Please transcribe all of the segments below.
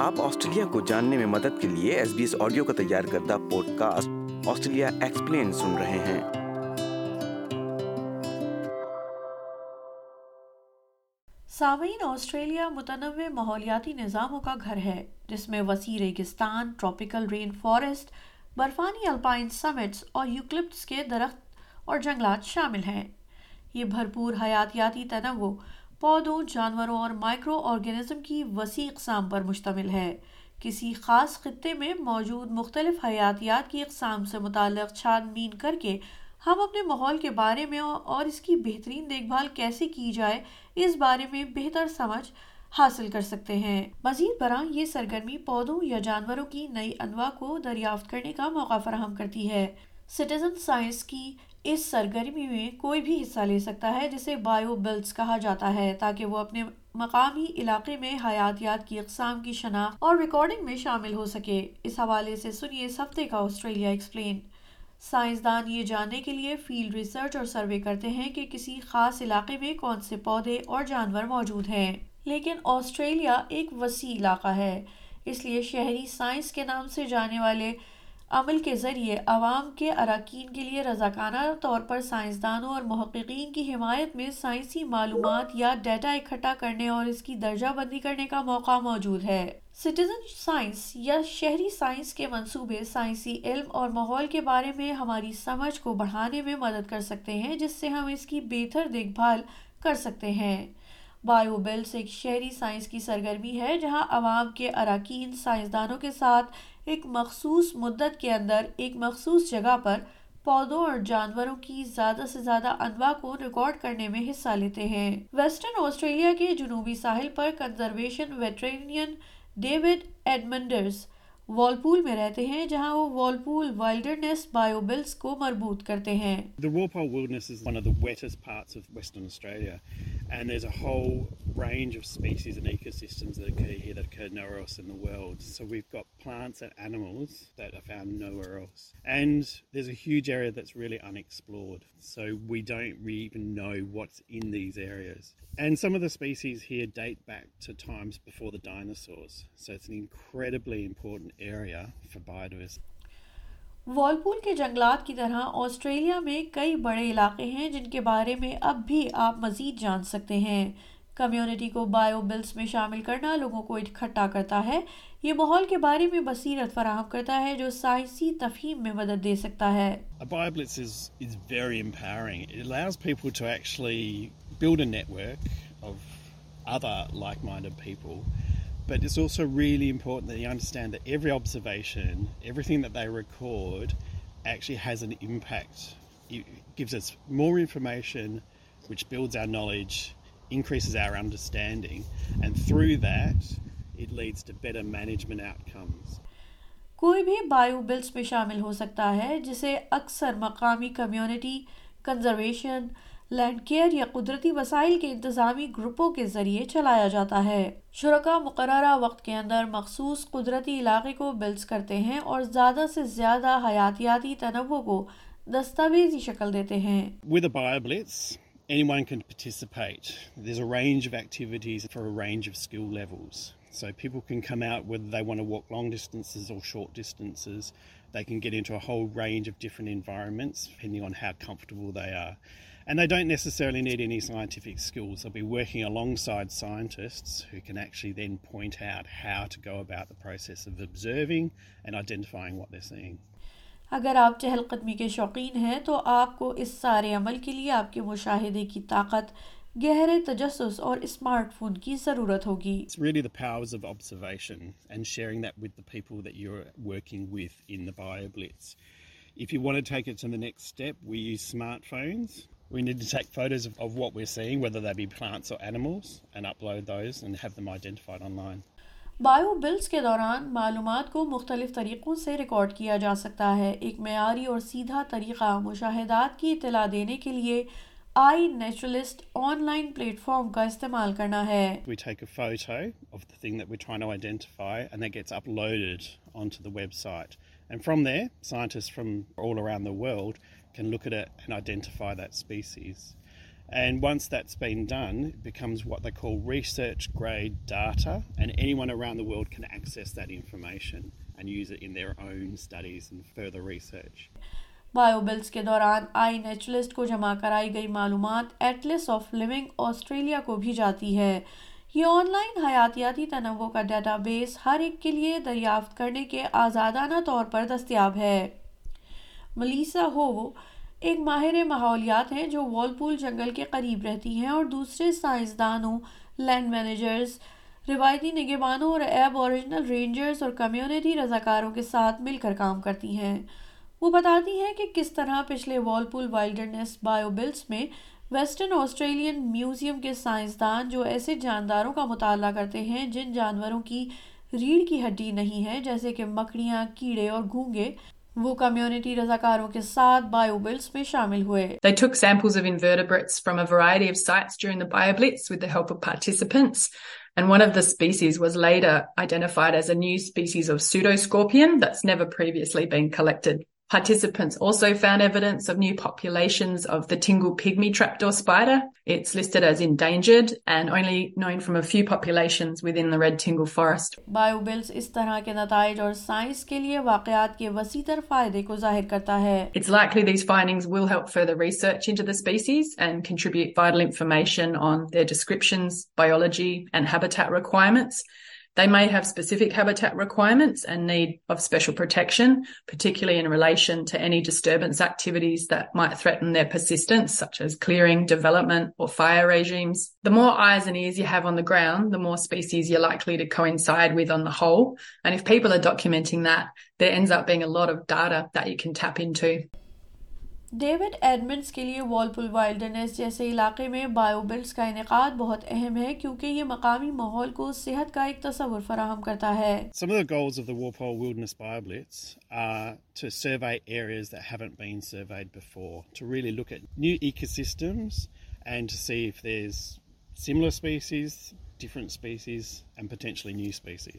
آپ آسٹریلیا کو جاننے میں مدد کے لیے ایس ایس بی آڈیو کا تیار کردہ پوڈ کاسٹ آسٹریلیا ایکسپلین سن رہے ہیں آسٹریلیا متنوع ماحولیاتی نظاموں کا گھر ہے جس میں وسیع ریگستان ٹراپیکل رین فارسٹ برفانی الپائن سمٹس اور یوکلپٹس کے درخت اور جنگلات شامل ہیں یہ بھرپور حیاتیاتی تنوع پودوں جانوروں اور مائکرو آرگینزم کی وسیع اقسام پر مشتمل ہے کسی خاص خطے میں موجود مختلف حیاتیات کی اقسام سے متعلق چھان بین کر کے ہم اپنے ماحول کے بارے میں اور اس کی بہترین دیکھ بھال کیسے کی جائے اس بارے میں بہتر سمجھ حاصل کر سکتے ہیں مزید برآں یہ سرگرمی پودوں یا جانوروں کی نئی انواع کو دریافت کرنے کا موقع فراہم کرتی ہے سٹیزن سائنس کی اس سرگرمی میں کوئی بھی حصہ لے سکتا ہے جسے بایو بیلٹس کہا جاتا ہے تاکہ وہ اپنے مقامی علاقے میں حیاتیات کی اقسام کی شناخت اور ریکارڈنگ میں شامل ہو سکے اس حوالے سے سنیے ہفتے کا آسٹریلیا ایکسپلین سائنسدان یہ جاننے کے لیے فیلڈ ریسرچ اور سروے کرتے ہیں کہ کسی خاص علاقے میں کون سے پودے اور جانور موجود ہیں لیکن آسٹریلیا ایک وسیع علاقہ ہے اس لیے شہری سائنس کے نام سے جانے والے عمل کے ذریعے عوام کے اراکین کے لیے رضاکانہ طور پر سائنسدانوں اور محققین کی حمایت میں سائنسی معلومات یا ڈیٹا اکٹھا کرنے اور اس کی درجہ بندی کرنے کا موقع موجود ہے سٹیزن سائنس یا شہری سائنس کے منصوبے سائنسی علم اور ماحول کے بارے میں ہماری سمجھ کو بڑھانے میں مدد کر سکتے ہیں جس سے ہم اس کی بہتر دیکھ بھال کر سکتے ہیں بائیو بیلز ایک شہری سائنس کی سرگرمی ہے جہاں عوام کے اراکین سائنسدانوں کے ساتھ ایک مخصوص مدت کے اندر ایک مخصوص جگہ پر پودوں اور جانوروں کی زیادہ سے زیادہ انواع کو ریکارڈ کرنے میں حصہ لیتے ہیں ویسٹرن آسٹریلیا کے جنوبی ساحل پر کنزرویشن ویٹرینین ڈیوڈ ایڈمنڈرز والپول میں رہتے ہیں جہاں وہ والپول وائلڈرنیس بائیو بلز کو مربوط کرتے ہیں The Walpole Wilderness is one of the wettest parts of Western Australia. And also brings offices plants animals and heritage really unexplored so when we what ins areas and some of the species dines sites newt plain area Walpole کے جنگلات کی طرح Australia میں کئی بڑے علاقے ہیں جن کے بارے میں اب بھی آپ مزید جان سکتے ہیں کمیونٹی کو بائیو بلز میں شامل کرنا لوگوں کو اکٹھا کرتا ہے یہ ماحول کے بارے میں بصیرت فراہم کرتا ہے جو سائنسی تفہیم میں مدد دے سکتا ہے build a network of other like-minded people but it's also really important that you understand that every observation, everything that they record, actually has an impact. It gives us more information, which builds our knowledge, increases our understanding, and through that, it leads to better management outcomes. کوئی بھی bio bills میں شامل ہو سکتا ہے جسے اکثر مقامی community conservation land care یا قدرتی وسائل کے انتظامی گروپوں کے ذریعے چلایا جاتا ہے شرکا مقررہ وقت کے اندر مخصوص قدرتی علاقے کو بلز کرتے ہیں اور زیادہ سے زیادہ حیاتیاتی تنوع کو دستاویزی شکل دیتے ہیں With a Any one can participate. There's a range of activities for a range of skill levels. So people can come out whether they want to walk long distances or short distances. They can get into a whole range of different environments depending on how comfortable they are. and they don't necessarily need any scientific skills. They'll be working alongside scientists who can actually then point out how to go about the process of observing and identifying what they're seeing. اگر آپ چہل قدمی کے شوقین ہیں تو آپ کو اس سارے عمل کے لیے آپ کے مشاہدے کی طاقت گہرے تجسس اور اسمارٹ فون کی ضرورت ہوگی It's really the powers of observation and sharing that with the people that you're working with in the BioBlitz. If you want to take it to the next step, we use smartphones. We need to take photos of, of what we're seeing, whether they be plants or animals, and and upload those have them identified online. Bills کے دوران معلومات کو مختلف طریقوں سے record کیا جا سکتا ہے ایک معیاری اور سیدھا طریقہ مشاہدات کی اطلاع دینے کے لیے iNaturalist online platform کا استعمال کرنا ہے can look at it and identify that species. And once that's been done, it becomes what they call research grade data, and anyone around the world can access that information and use it in their own studies and further research. بائیوبلس کے دوران آئی naturalist کو جمع کرائی گئی معلومات Atlas of living Australia کو بھی جاتی ہے یہ آن لائن حیاتیاتی تنوع کا ڈیٹا بیس ہر ایک کے لیے دریافت کرنے کے آزادانہ طور پر دستیاب ہے ملیسا ہوو ایک ماہر ماحولیات ہیں جو والپول جنگل کے قریب رہتی ہیں اور دوسرے سائنسدانوں لینڈ مینیجرز روایتی نگمانوں اور ایب اوریجنل رینجرز اور کمیونٹی رضاکاروں کے ساتھ مل کر کام کرتی ہیں وہ بتاتی ہیں کہ کس طرح پچھلے والپول وائلڈرنیس بایو بلز میں ویسٹرن آسٹریلین میوزیم کے سائنسدان جو ایسے جانداروں کا مطالعہ کرتے ہیں جن جانوروں کی ریڑھ کی ہڈی نہیں ہے جیسے کہ مکڑیاں کیڑے اور گھونگے وہ کمیونٹی کے ساتھ بایو میں شامل ہوئے And one of of the species species was later identified as a new pseudoscorpion that's never previously been collected. Participants also found evidence of new populations of the tingle pygmy trapdoor spider. It's listed as endangered and only known from a few populations within the red tingle forest. BioBills اس طرح کے نتائج اور science کے لیے واقعات کے وسیع تر فائدے کو ظاہر کرتا ہے. It's likely these findings will help further research into the species and contribute vital information on their descriptions, biology and habitat requirements. They may ہفک requirements need of special protection for instance clearing development ڈیوڈ کے لیے جیسے علاقے میں bills کا انعقاد بہت اہم ہے کیونکہ یہ مقامی ماحول کو صحت کا ایک تصور فراہم کرتا ہے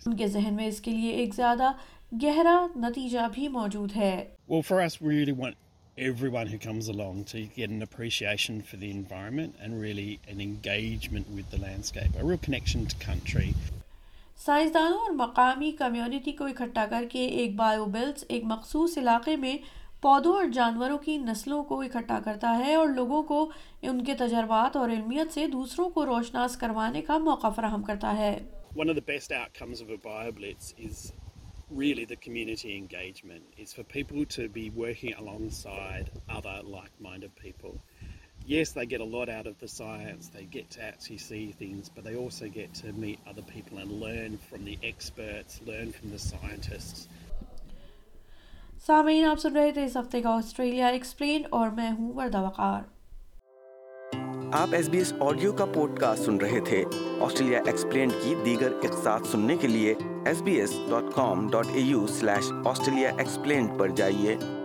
ان کے ذہن میں اس کے لیے ایک زیادہ گہرا نتیجہ بھی موجود ہے everyone who comes along to get an appreciation for the environment and really an engagement with the landscape, a real connection to country. سائنسدانوں اور مقامی کمیونٹی کو اکٹھا کر کے ایک بایو بیلٹس ایک مخصوص علاقے میں پودوں اور جانوروں کی نسلوں کو اکٹھا کرتا ہے اور لوگوں کو ان کے تجربات اور علمیت سے دوسروں کو روشناس کروانے کا موقع فراہم کرتا ہے One of the best outcomes of a bioblitz is really the community engagement. It's for people to be working alongside other like minded people. Yes, they get a lot out of the science, they get to actually see things, but they also get to meet other people and learn from the experts, learn from the scientists. سامعین آپ سن رہے تھے اس ہفتے کا Australia explain اور میں ہوں وردہ وقار آپ ایس بی ایس آڈیو کا پوڈ کاسٹ سن رہے تھے آسٹریلیا ایکسپلین کی دیگر اقساط سننے کے لیے S B S dot com dot A U slash Australia explained پر جائیے